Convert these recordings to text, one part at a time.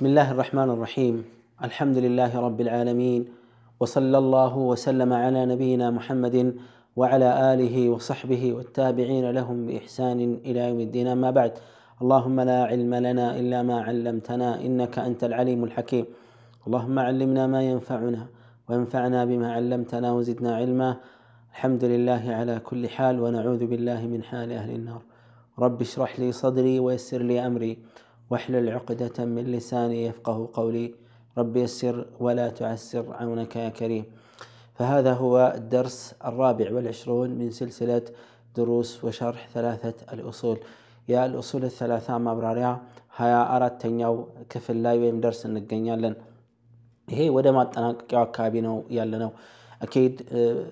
بسم الله الرحمن الرحيم. الحمد لله رب العالمين وصلى الله وسلم على نبينا محمد وعلى آله وصحبه والتابعين لهم بإحسان إلى يوم الدين. أما بعد اللهم لا علم لنا إلا ما علمتنا إنك أنت العليم الحكيم. اللهم علمنا ما ينفعنا وانفعنا بما علمتنا وزدنا علما. الحمد لله على كل حال ونعوذ بالله من حال أهل النار. رب اشرح لي صدري ويسر لي أمري. واحلل عقدة من لساني يفقه قولي رب يسر ولا تعسر عونك يا كريم فهذا هو الدرس الرابع والعشرون من سلسلة دروس وشرح ثلاثة الأصول يا الأصول الثلاثة مبراريا هيا أردت تنيو كفل لا ويم درس እንገኛለን ይሄ ወደ ማጠናቀቂያው አካባቢ ነው ያለ አካይድ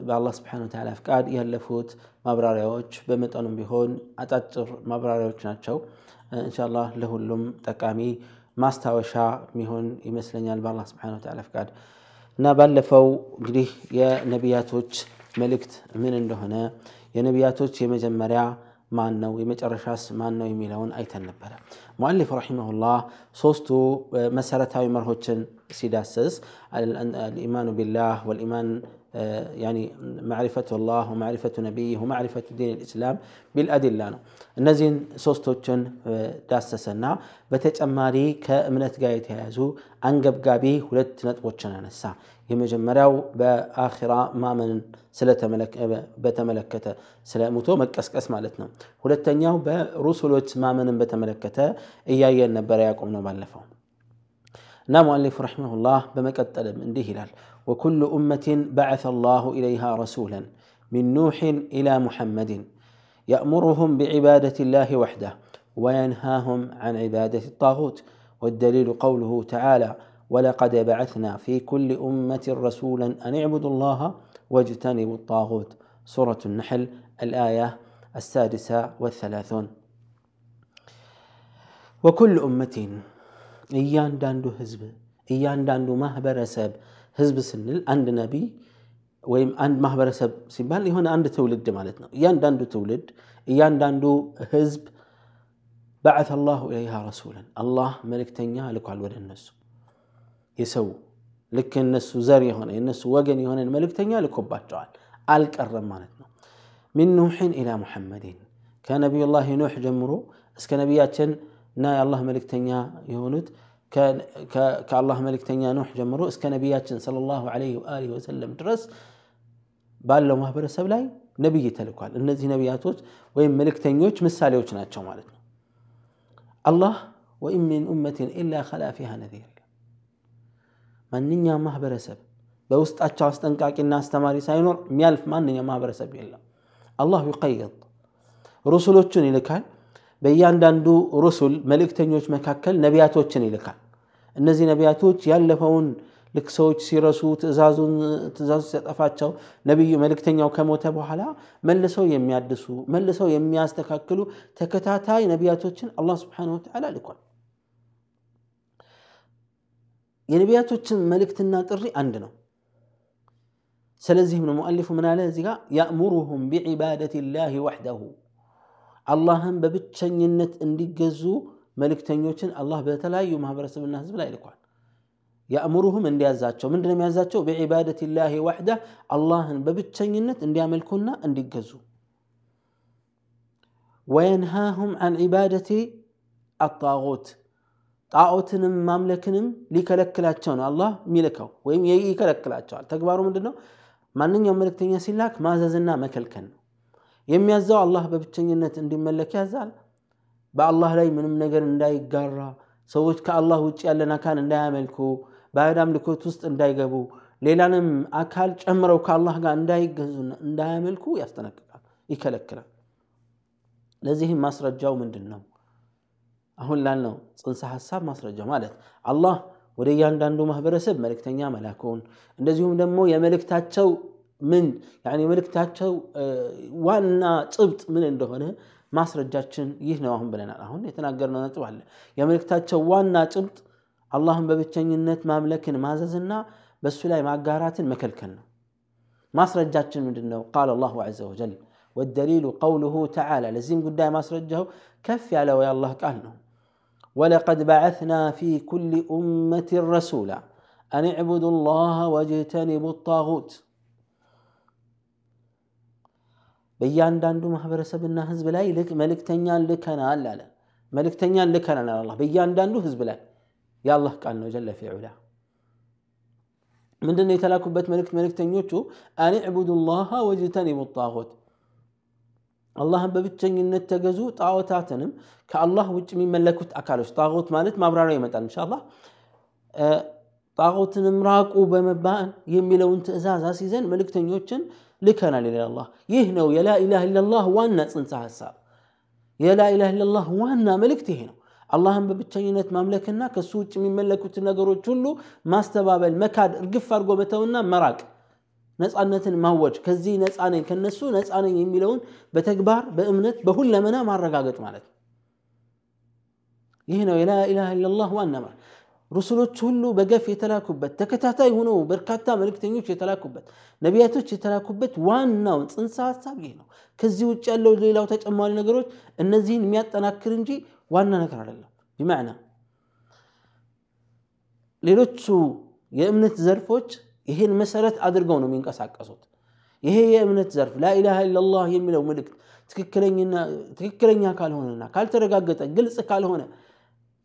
በአላህ ስብሓን ወተዓላ ፍቃድ ያለፉት ማብራሪያዎች በመጠኑም ቢሆን አጫጭር ማብራሪያዎች ናቸው። እንሻላህ ለሁሉም ጠቃሚ ማስታወሻ የሚሆን ይመስለኛል በአላህ ስብሓን ወተዓላ ፍቃድ እና ባለፈው እንግዲህ የነቢያቶች መልእክት ምን እንደሆነ የነቢያቶች የመጀመሪያ ማን ነው የመጨረሻስ ማን ነው የሚለውን አይተን ነበረ። ሙአሊፍ ረሒመሁላህ ሶስቱ መሰረታዊ መርሆችን ሲዳስስ አልኢማኑ ቢላህ ወልኢማን يعني معرفة الله ومعرفة نبيه ومعرفة دين الإسلام بالأدلة ነው እነዚህን ሶስቶችን ዳሰሰና በተጨማሪ ከእምነት ጋር የተያያዙ አንገብጋቢ ሁለት ነጥቦችን አነሳ የመጀመሪያው በአኺራ ማመንን በተመለከተ ስለ ሙቶ መቀስቀስ ማለት ነው ሁለተኛው በሩሱሎች ማመንን በተመለከተ እያየን ነበረ ያቆም ነው ባለፈው እና ሙአሊፉ ረሒመሁላህ በመቀጠልም እንዲህ ይላል وكل أمة بعث الله إليها رسولا من نوح إلى محمد يأمرهم بعبادة الله وحده وينهاهم عن عبادة الطاغوت والدليل قوله تعالى ولقد بعثنا في كل أمة رسولا أن اعبدوا الله واجتنبوا الطاغوت سورة النحل الآية السادسة والثلاثون وكل أمة እያንዳንዱ ህዝብ እያንዳንዱ ማህበረሰብ ህዝብ ስንል አንድ ነቢይ ወይም አንድ ማህበረሰብ ሲባል የሆነ አንድ ትውልድ ማለት ነው እያንዳንዱ ትውልድ እያንዳንዱ ህዝብ በዓት አላሁ ኢለይሃ ረሱለን አላህ መልእክተኛ ልኳል ወደ እነሱ የሰው ልክ እነሱ ዘር የሆነ የእነሱ ወገን የሆነን መልእክተኛ ልኮባቸዋል አልቀረም ማለት ነው ሚን ኑሕን ኢላ ሙሐመድን ከነቢዩላህ ኑሕ ጀምሮ እስከ ነቢያችን እና የአላህ መልእክተኛ የሆኑት ከአላህ መልእክተኛ ኑሕ ጀምሮ እስከ ነቢያችን ሰለላሁ ዐለይሂ ወአሊሂ ወሰለም ድረስ ባለው ማህበረሰብ ላይ ነቢይ ተልኳል እነዚህ ነቢያቶች ወይም መልእክተኞች ምሳሌዎች ናቸው ማለት ነው አላህ ወኢን ሚን ኡመትን ኢላ ከላ ፊሃ ነዚር ማንኛውም ማህበረሰብ በውስጣቸው አስጠንቃቂና አስተማሪ ሳይኖር የሚያልፍ ማንኛውም ማህበረሰብ የለም አላህ ዩቀይጥ ሩሱሎቹን ይልካል በእያንዳንዱ ሩሱል መልእክተኞች መካከል ነቢያቶችን ይልካል። እነዚህ ነቢያቶች ያለፈውን ልክ ሰዎች ሲረሱ ትእዛዙን ትእዛዙ ሲጠፋቸው ነቢዩ መልእክተኛው ከሞተ በኋላ መልሰው የሚያድሱ መልሰው የሚያስተካክሉ ተከታታይ ነቢያቶችን አላህ ስብሓን ወተዓላ ልኳል። የነቢያቶችን መልእክትና ጥሪ አንድ ነው። ስለዚህም ነው ሙአሊፉ ምን አለ? እዚህ ጋር ያእሙሩሁም ቢዒባደት ላህ ወሕደሁ አላህን በብቸኝነት እንዲገዙ መልእክተኞችን አላህ በተለያዩ ማህበረሰብና ህዝብ ላይ ልኳል። ያእሙሩሁም እንዲያዛቸው። ምንድን የሚያዛቸው? ቢዒባደት ላህ ዋሕዳ አላህን በብቸኝነት እንዲያመልኩና እንዲገዙ። ወየንሃሁም አን ዒባደቲ አጣዖት። ጣዖትንም ማምለክንም ሊከለክላቸው ነው አላህ የሚልከው ወይም ይከለክላቸዋል። ተግባሩ ምንድን ነው ማንኛውም መልእክተኛ ሲላክ ማዘዝና መከልከል ነው የሚያዛው አላህ በብቸኝነት እንዲመለክ ያዛል? በአላህ ላይ ምንም ነገር እንዳይጋራ ሰዎች ከአላህ ውጭ ያለን አካል እንዳያመልኩ ባዕድ አምልኮት ውስጥ እንዳይገቡ ሌላንም አካል ጨምረው ከአላህ ጋር እንዳይገዙና እንዳያመልኩ ያስጠነቅቃል ይከለክላል። ለዚህም ማስረጃው ምንድን ነው አሁን ላልነው ጽንሰ ሀሳብ ማስረጃው ማለት አላህ ወደ እያንዳንዱ ማህበረሰብ መልእክተኛ መላኩን እንደዚሁም ደግሞ የመልእክታቸው ምን የመልእክታቸው ዋና ጭብጥ ምን እንደሆነ ማስረጃችን ይህ ነው አሁን ብለናል አሁን የተናገርነው ነጥብ አለ የመልእክታቸው ዋና ጭብጥ አላህን በብቸኝነት ማምለክን ማዘዝና በእሱ ላይ ማጋራትን መከልከል ነው ማስረጃችን ምንድን ነው ቃል አላሁ ዘ ወጀል والدليل قوله تعالى لزيم قدام ማስረጃው ከፍ ያለው የአላህ ቃል ነው ولقد بعثنا في كل أمة رسولا أن اعبدوا الله واجتنبوا الطاغوت በእያንዳንዱ ማህበረሰብና ህዝብ ላይ መልእክተኛን ልከናል አለ። መልእክተኛን ልከናል አላህ። በእያንዳንዱ ህዝብ ላይ የአላህ ቃል ነው ጀለ ፊዑላ። ምንድነው የተላኩበት መልእክት መልእክተኞቹ? አን ዕቡዱ ላሃ ወጅተኒቡ ጣዖት አላህን በብቸኝነት ተገዙ ጣዖታትንም ከአላህ ውጭ የሚመለኩት አካሎች። ጣዖት ማለት ማብራሪያ ይመጣል እንሻላ ጣዖትንም ራቁ በመባል የሚለውን ትእዛዝ አስይዘን መልእክተኞችን ልከናል ይላል ይህ ነው የላኢላህ ኢላላህ ዋና ጽንሰ ሀሳብ የላኢላህ ኢላላህ ዋና መልእክት ይሄ ነው። አላህን በብቸኝነት ማምለክና ከሱ ውጭ የሚመለኩት ነገሮች ሁሉ ማስተባበል መካድ እርግፍ አድርጎ መተውና መራቅ ነፃነትን ማወጅ ከዚህ ነፃ ነኝ ከነሱ ነፃ ነኝ የሚለውን በተግባር በእምነት በሁለመና ማረጋገጥ ማለት ነው። ይህ ነው የላኢላህ ኢላላህ ዋና ማለት ሩሱሎች ሁሉ በገፍ የተላኩበት ተከታታይ ሆነው በርካታ መልእክተኞች የተላኩበት ነቢያቶች የተላኩበት ዋናው ጽንሰ ሀሳብ ይህ ነው። ከዚህ ውጭ ያለው ሌላው ተጨማሪ ነገሮች እነዚህን የሚያጠናክር እንጂ ዋና ነገር አይደለም። ቢማዕና ሌሎቹ የእምነት ዘርፎች ይህን መሰረት አድርገው ነው የሚንቀሳቀሱት። ይሄ የእምነት ዘርፍ ላኢላሃ ኢላላህ የሚለው ምልክት ትክክለኛ ካልሆነና ካልተረጋገጠ ግልጽ ካልሆነ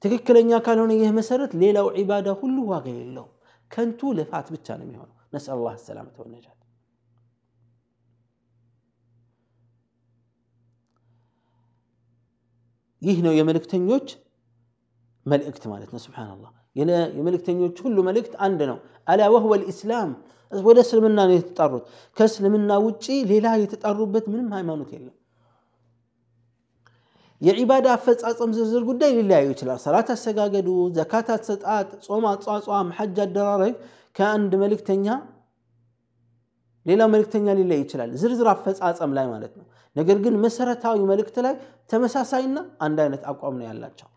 ትክክለኛ ካልሆነ ይህ መሰረት ሌላው ዒባዳ ሁሉ ዋጋ የለው ከንቱ ልፋት ብቻ ነው የሚሆነው ነስአል ላህ ሰላመተ ወነጃት ይህ ነው የመልእክተኞች መልእክት ማለት ነው ስብሓንላህ የመልእክተኞች ሁሉ መልእክት አንድ ነው አላ ወህወ ልእስላም ወደ እስልምና ነው የተጣሩት ከእስልምና ውጪ ሌላ የተጣሩበት ምንም ሃይማኖት የለም የዒባዳ አፈጻጸም ዝርዝር ጉዳይ ሊለያዩ ይችላል። ሰላት አሰጋገዱ ዘካት አሰጣጥ ጾም አጿጿም ሐጅ አደራረግ ከአንድ መልእክተኛ ሌላው መልእክተኛ ሊለይ ይችላል። ዝርዝር አፈጻጸም ላይ ማለት ነው። ነገር ግን መሰረታዊ መልእክት ላይ ተመሳሳይና አንድ አይነት አቋም ነው ያላቸው።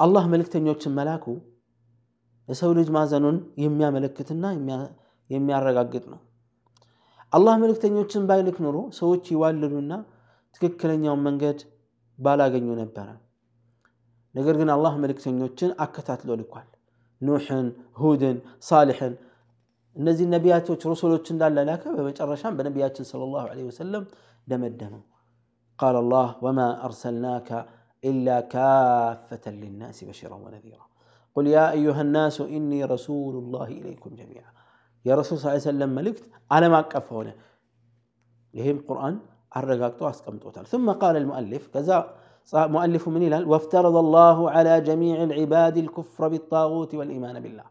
አላህ መልእክተኞችን መላኩ የሰው ልጅ ማዘኑን የሚያመለክትና የሚያረጋግጥ ነው አላህ መልእክተኞችን ባይልክ ኖሮ ሰዎች ይዋልሉና ትክክለኛውን መንገድ ባላገኙ ነበረ ነገር ግን አላህ መልእክተኞችን አከታትሎ ልኳል ኑሕን ሁድን ሳሊሕን እነዚህ ነቢያቶች ረሱሎች እንዳለ ላከ በመጨረሻም በነቢያችን صلى الله عليه وسلم ደመደመው قال الله وما أرسلناك إلا كافة للناس بشيرا ونذيرا قل يا أيها الناس إني رسول الله إليكم جميعا يا رسول صلى الله عليه وسلم ملكت ሰለም ما كفونا አቀፍ القرآن ይህም ቁርአን كم توتر ثم قال المؤلف ከዛ مؤلف من إلال وافترض الله على جميع العباد الكفر بالطاغوت والإيمان بالله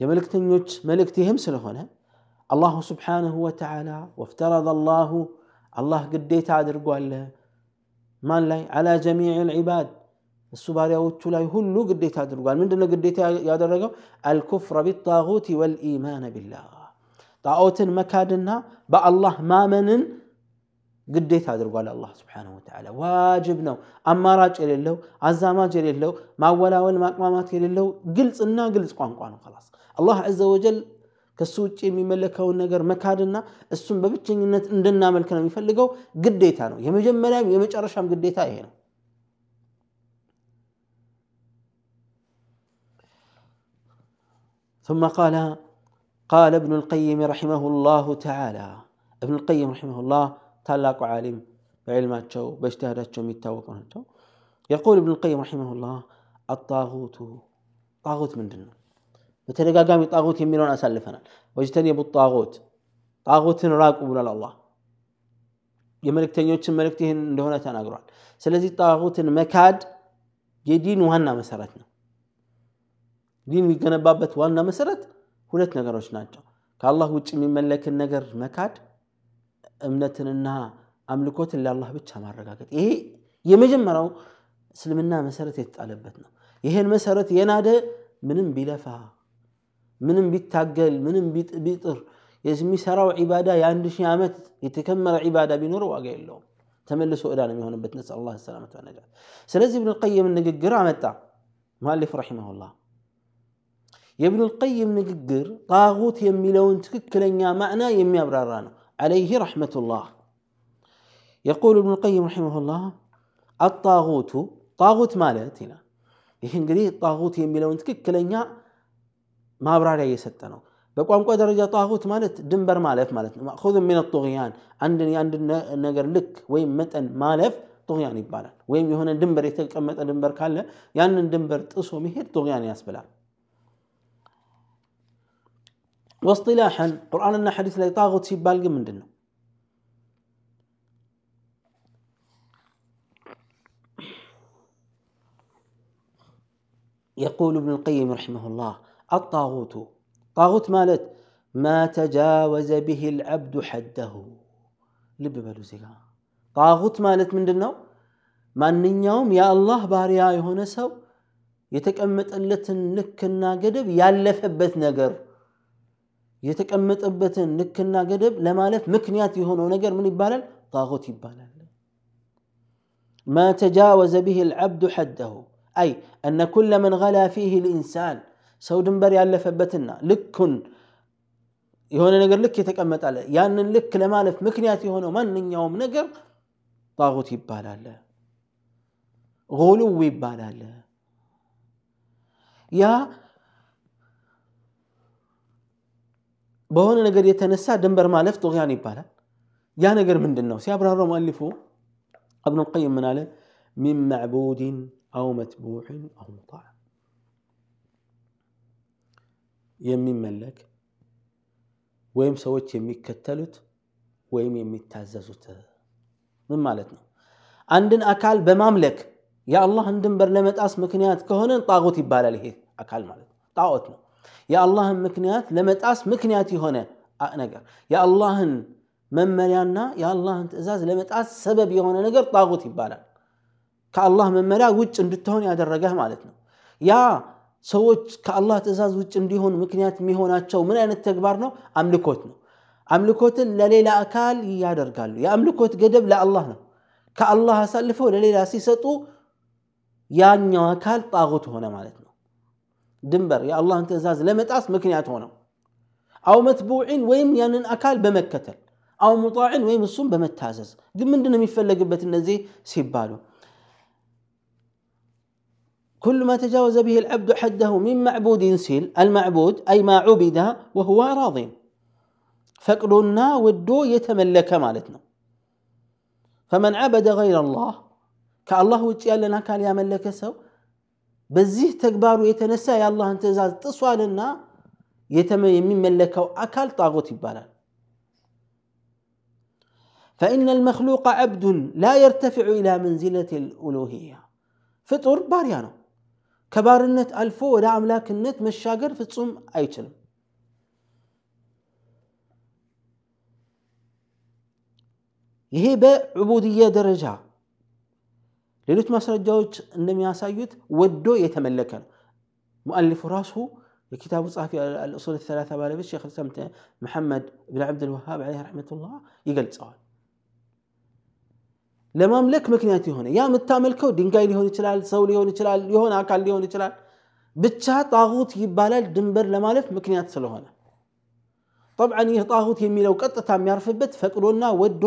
يملك تنوش ملك تهمس هنا الله سبحانه وتعالى وافترض الله الله قديت عدر قال ما على جميع العباد እሱ ባሪያዎቹ ላይ ሁሉ ግዴታ አድርጓል። ምንድነው ግዴታ ያደረገው? አልኩፍረ ቢጣጉት ወልኢማን ቢላህ። ጣዖትን መካድና በአላህ ማመንን ግዴታ አድርጓል አላህ ስብሓንሁ ወተዓላ። ዋጅብ ነው። አማራጭ የሌለው አዛማጅ የሌለው ማወላወል ማቅማማት የሌለው ግልጽና ግልጽ ቋንቋ ነው ላስ አላህ ዘ ወጀል ከሱ ውጭ የሚመለከውን ነገር መካድና እሱን በብቸኝነት እንድናመልክ ነው የሚፈልገው። ግዴታ ነው። የመጀመሪያም የመጨረሻም ግዴታ ይሄ ነው ثم قال قال ابن القيم رحمه الله تعالى ابن القيم رحمه الله ታላቁ ዓሊም በዕልማቸው በእጅትሃዳቸው የሚታወቁ ናቸው የቁል እብን ልቀይም ረሒመሁላህ አጣጉቱ ጣጉት ምንድን ነው በተደጋጋሚ ጣጉት የሚለውን አሳልፈናል ወጅተኒቡ ጣጉት ጣጉትን ራቁ ብሏል አላህ የመልእክተኞችን መልእክት ይህን እንደሆነ ተናግሯል ስለዚህ ጣጉትን መካድ የዲን ዋና መሰረት ነው ዲን የሚገነባበት ዋና መሰረት ሁለት ነገሮች ናቸው ከአላህ ውጭ የሚመለክን ነገር መካድ እምነትንና አምልኮትን ለአላህ ብቻ ማረጋገጥ ይሄ የመጀመሪያው እስልምና መሰረት የተጣለበት ነው ይሄን መሰረት የናደ ምንም ቢለፋ ምንም ቢታገል ምንም ቢጥር የሚሰራው ዒባዳ የአንድ ሺህ ዓመት የተከመረ ዒባዳ ቢኖረው ዋጋ የለውም ተመልሶ ዕዳ ነው የሚሆንበት ነስ ላ ሰላመት ወነጃት ስለዚህ እብን ልቀይም ንግግር አመጣ ሙአሊፍ ረሒመሁላህ የእብን ልቀይም ንግግር ጣጉት የሚለውን ትክክለኛ ማዕና የሚያብራራ ነው عليه رحمة الله يقول ابن القيم رحمه الله الطاغوت طاغوت ማለት ይላል ይህ እንግዲህ ጣጉት የሚለውን ትክክለኛ ማብራሪያ እየሰጠ ነው በቋንቋ ደረጃ ጣጉት ማለት ድንበር ማለፍ ማለት ነው ማእኹዙ ሚን ጡግያን አንድን የአንድ ነገር ልክ ወይም መጠን ማለፍ ጡግያን ይባላል ወይም የሆነ ድንበር የተቀመጠ ድንበር ካለ ያንን ድንበር ጥሶ መሄድ ጡግያን ያስብላል ወስጢላሐን ቁርአንና ሐዲስ ላይ ጣጉት ሲባል ግን ምንድን ነው يقول ابن القيم رحمه الله الطاغوت طاغوت مالت ما تجاوز به العبد حده ልብ በሉ ዜጋ ጣጉት ማለት ምንድን ነው ማንኛውም የአላህ ባሪያ የሆነ ሰው የተቀመጠለትን ልክና ገደብ ያለፈበት ነገር የተቀመጠበትን ልክና ገደብ ለማለፍ ምክንያት የሆነው ነገር ምን ይባላል ጣጉት ይባላል ما تجاوز به العبد حده أي أن كل من غلا فيه الإنسان سو دنبر ያለፈበትና ልኩን የሆነ ነገር ልክ የተቀመጣለ ያንን ልክ ለማለፍ ምክንያት የሆነው ማንኛውም ነገር ጣጉት ይባላል ጉሉው ይባላል ያ በሆነ ነገር የተነሳ ድንበር ማለፍ ጡግያን ይባላል ያ ነገር ምንድን ነው ሲያብራራው ሙአሊፉ ابن القيم من عليه من معبود أو متبوع أو مطاع የሚመለክ ወይም ሰዎች የሚከተሉት ወይም የሚታዘዙት ምን ማለት ነው አንድን አካል በማምለክ የአላህን ድንበር ለመጣስ ምክንያት ከሆነ ጣጉት ይባላል ይሄ አካል ማለት ነው ጣዖት ነው የአላህን ምክንያት ለመጣስ ምክንያት የሆነ ነገር የአላህን መመሪያና የአላህን ትእዛዝ ለመጣስ ሰበብ የሆነ ነገር ጣጉት ይባላል። ከአላህ መመሪያ ውጭ እንድትሆን ያደረገህ ማለት ነው። ያ ሰዎች ከአላህ ትእዛዝ ውጭ እንዲሆን ምክንያት የሚሆናቸው ምን አይነት ተግባር ነው? አምልኮት ነው። አምልኮትን ለሌላ አካል ያደርጋሉ። የአምልኮት ገደብ ለአላህ ነው። ከአላህ አሳልፈው ለሌላ ሲሰጡ ያኛው አካል ጣጉት ሆነ ማለት ነው ድንበር የአላህን ትእዛዝ ለመጣስ ምክንያት ሆነው አው መትቡዒን ወይም ያንን አካል በመከተል አው ሙጣዕን ወይም እሱም በመታዘዝ ግን ምንድን ነው የሚፈለግበት እነዚህ ሲባሉ كل ما تجاوز به العبد حده من معبود سيل المعبود أي ما عبد وهو راض فقدنا ودو يتملك مالتنا فمن عبد غير الله كالله وجي لنا كان يملك سو በዚህ ተግባሩ የተነሳ የአላህን ትእዛዝ ጥሷልና የሚመለከው أكل طاغوتي ይባላል። فإن المخلوق عبد لا يرتفع إلى منزلة الألوهية فطر باريانو كبار النت ألفو ولا أملاك النت مشاقر في الصوم أي تلم عبودية درجة ሌሎች ማስረጃዎች እንደሚያሳዩት ወዶ የተመለከ ነው ሙአሊፉ ራሱ የኪታቡ ጸሐፊ አልኡሱል ሰላሳ ባለቤት ሼክ ልስላም መሐመድ ብን ዓብድልወሃብ ለ ረሕመቱላህ ይገልጸዋል ለማምለክ ምክንያት የሆነ ያ የምታመልከው ድንጋይ ሊሆን ይችላል ሰው ሊሆን ይችላል የሆነ አካል ሊሆን ይችላል ብቻ ጣጉት ይባላል ድንበር ለማለፍ ምክንያት ስለሆነ ጠብዓን ይህ ጣጉት የሚለው ቀጥታ የሚያርፍበት ፈቅዶና ወዶ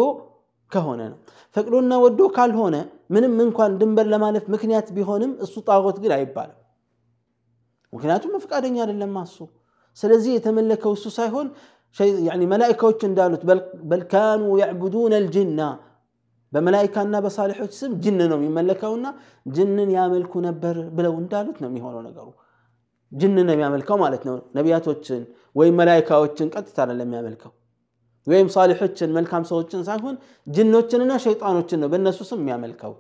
ከሆነ ነው ፈቅዶና ወዶ ካልሆነ ምንም እንኳን ድንበር ለማለፍ ምክንያት ቢሆንም እሱ ጣጎት ግን አይባልም ምክንያቱም ፈቃደኛ አይደለም እሱ ስለዚህ የተመለከው እሱ ሳይሆን መላኢካዎች እንዳሉት በልካኑ ያዕቡዱን አልጅና በመላይካና በሳሊሖች ስም ጅን ነው የሚመለከውና ጅንን ያመልኩ ነበር ብለው እንዳሉት ነው የሚሆነው ነገሩ ጅን ነው የሚያመልከው ማለት ነው ነቢያቶችን ወይም መላይካዎችን ቀጥታ ነው የሚያመልከው ወይም ሳሊሖችን መልካም ሰዎችን ሳይሆን ጅኖችንና ሸይጣኖችን ነው በእነሱ ስም የሚያመልከው።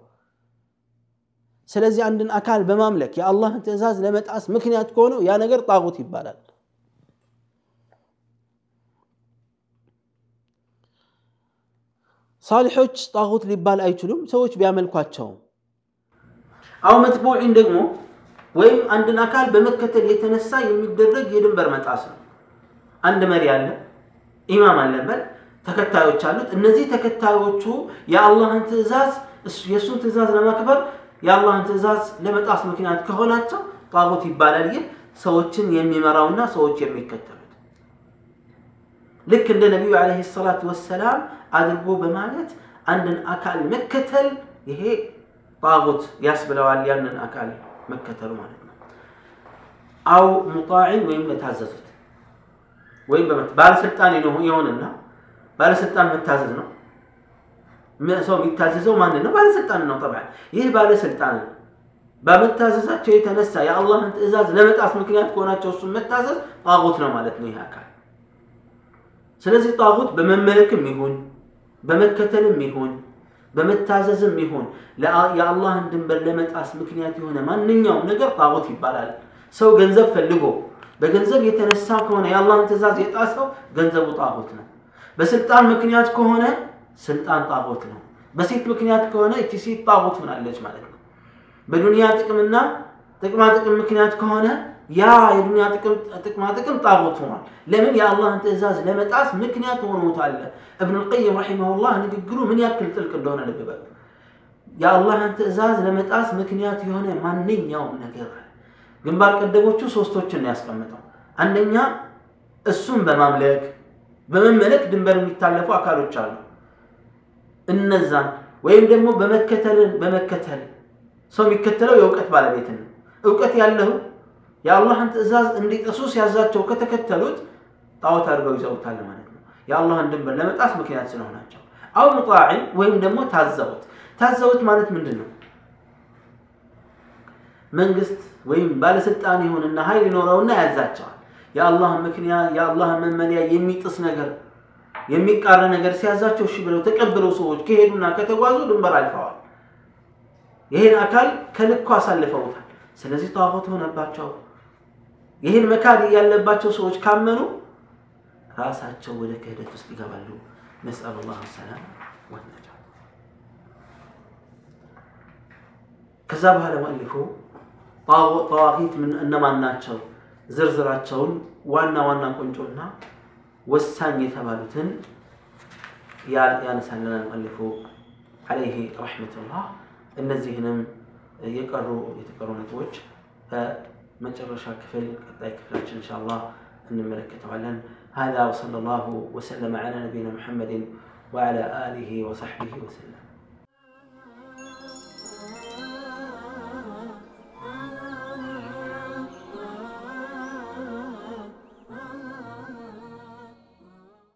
ስለዚህ አንድን አካል በማምለክ የአላህን ትእዛዝ ለመጣስ ምክንያት ከሆነው ያ ነገር ጣጉት ይባላል። ሳሊሖች ጣጉት ሊባል አይችሉም ሰዎች ቢያመልኳቸውም። አው መትቡዒን ደግሞ ወይም አንድን አካል በመከተል የተነሳ የሚደረግ የድንበር መጣስ ነው። አንድ መሪ አለ ኢማም አለበት ተከታዮች አሉት። እነዚህ ተከታዮቹ የአላህን ትእዛዝ የእሱን ትእዛዝ ለማክበር የአላህን ትእዛዝ ለመጣስ ምክንያት ከሆናቸው ጣጉት ይባላል። ይህ ሰዎችን የሚመራውና ሰዎች የሚከተሉት። ልክ እንደ ነቢዩ ዓለይሂ ሰላቱ ወሰላም አድርጎ በማለት አንድን አካል መከተል ይሄ ጣጉት ያስብለዋል። ያንን አካል መከተሉ ማለት ነው። አው ሙጣዕን ወይም ለታዘዙት ወይም ባለስልጣን የሆነና ባለስልጣን መታዘዝ ነው። ሰው የሚታዘዘው ማንን ነው? ባለስልጣን ነው። ጠብዓ ይህ ባለስልጣን በመታዘዛቸው የተነሳ የአላህን ትእዛዝ ለመጣስ ምክንያት ከሆናቸው እሱን መታዘዝ ጣጉት ነው ማለት ነው ይህ አካል። ስለዚህ ጣጉት በመመለክም ይሁን በመከተልም ይሁን በመታዘዝም ይሁን የአላህን ድንበር ለመጣስ ምክንያት የሆነ ማንኛውም ነገር ጣጉት ይባላል። ሰው ገንዘብ ፈልጎ በገንዘብ የተነሳ ከሆነ የአላህን ትእዛዝ የጣሰው ገንዘቡ ጣጉት ነው። በስልጣን ምክንያት ከሆነ ስልጣን ጣጉት ነው። በሴት ምክንያት ከሆነ እቺ ሴት ጣጉት ሆናለች ማለት ነው። በዱንያ ጥቅምና ጥቅማ ጥቅም ምክንያት ከሆነ ያ የዱንያ ጥቅማ ጥቅም ጣጉት ሆኗል። ለምን? የአላህን ትእዛዝ ለመጣስ ምክንያት ሆኖታል። እብኑል ቀይም ረሒመሁላህ ንግግሩ ምን ያክል ጥልቅ እንደሆነ ልብ በሉ። የአላህን ትእዛዝ ለመጣስ ምክንያት የሆነ ማንኛውም ነገር ግንባር ቀደሞቹ ሶስቶችን ያስቀምጠው። አንደኛ እሱን በማምለክ በመመለክ ድንበር የሚታለፉ አካሎች አሉ። እነዛን ወይም ደግሞ በመከተልን በመከተል ሰው የሚከተለው የእውቀት ባለቤትን ነው። እውቀት ያለው የአላህን ትእዛዝ እንዲጥሱ ሲያዛቸው ከተከተሉት ጣዖት አድርገው ይዘውታል ማለት ነው። የአላህን ድንበር ለመጣስ ምክንያት ስለሆናቸው። አው ሙጣዕን ወይም ደግሞ ታዘቡት። ታዘቡት ማለት ምንድን ነው? መንግስት ወይም ባለስልጣን ይሁንና ኃይል ይኖረውና ያዛቸዋል። የአላህን ምክንያት የአላህን መመሪያ የሚጥስ ነገር የሚቃረ ነገር ሲያዛቸው እሺ ብለው ተቀብለው ሰዎች ከሄዱና ከተጓዙ ድንበር አልፈዋል። ይህን አካል ከልኩ አሳልፈውታል። ስለዚህ ጣዖት ሆነባቸው። ይህን መካድ ያለባቸው ሰዎች ካመኑ ራሳቸው ወደ ክህደት ውስጥ ይገባሉ። ነስአል ላህ ሰላም ወነጃ። ከዛ በኋላ ሙአሊፉ ጠዋቂት እነማን ናቸው ዝርዝራቸውን ዋና ዋና ቁንጮና ወሳኝ የተባሉትን ያነሳልናል ሙአሊፉ ዓለይሂ ረሕመቱላህ። እነዚህንም የቀሩ የተቀሩ ነጥቦች በመጨረሻ ክፍል ቀጣይ ክፍላችን ኢንሻአላህ እንመለከተዋለን። هذا وصلى الله وسلم على نبينا محمد وعلى آله وصحبه وسلم